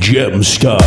Gemstar.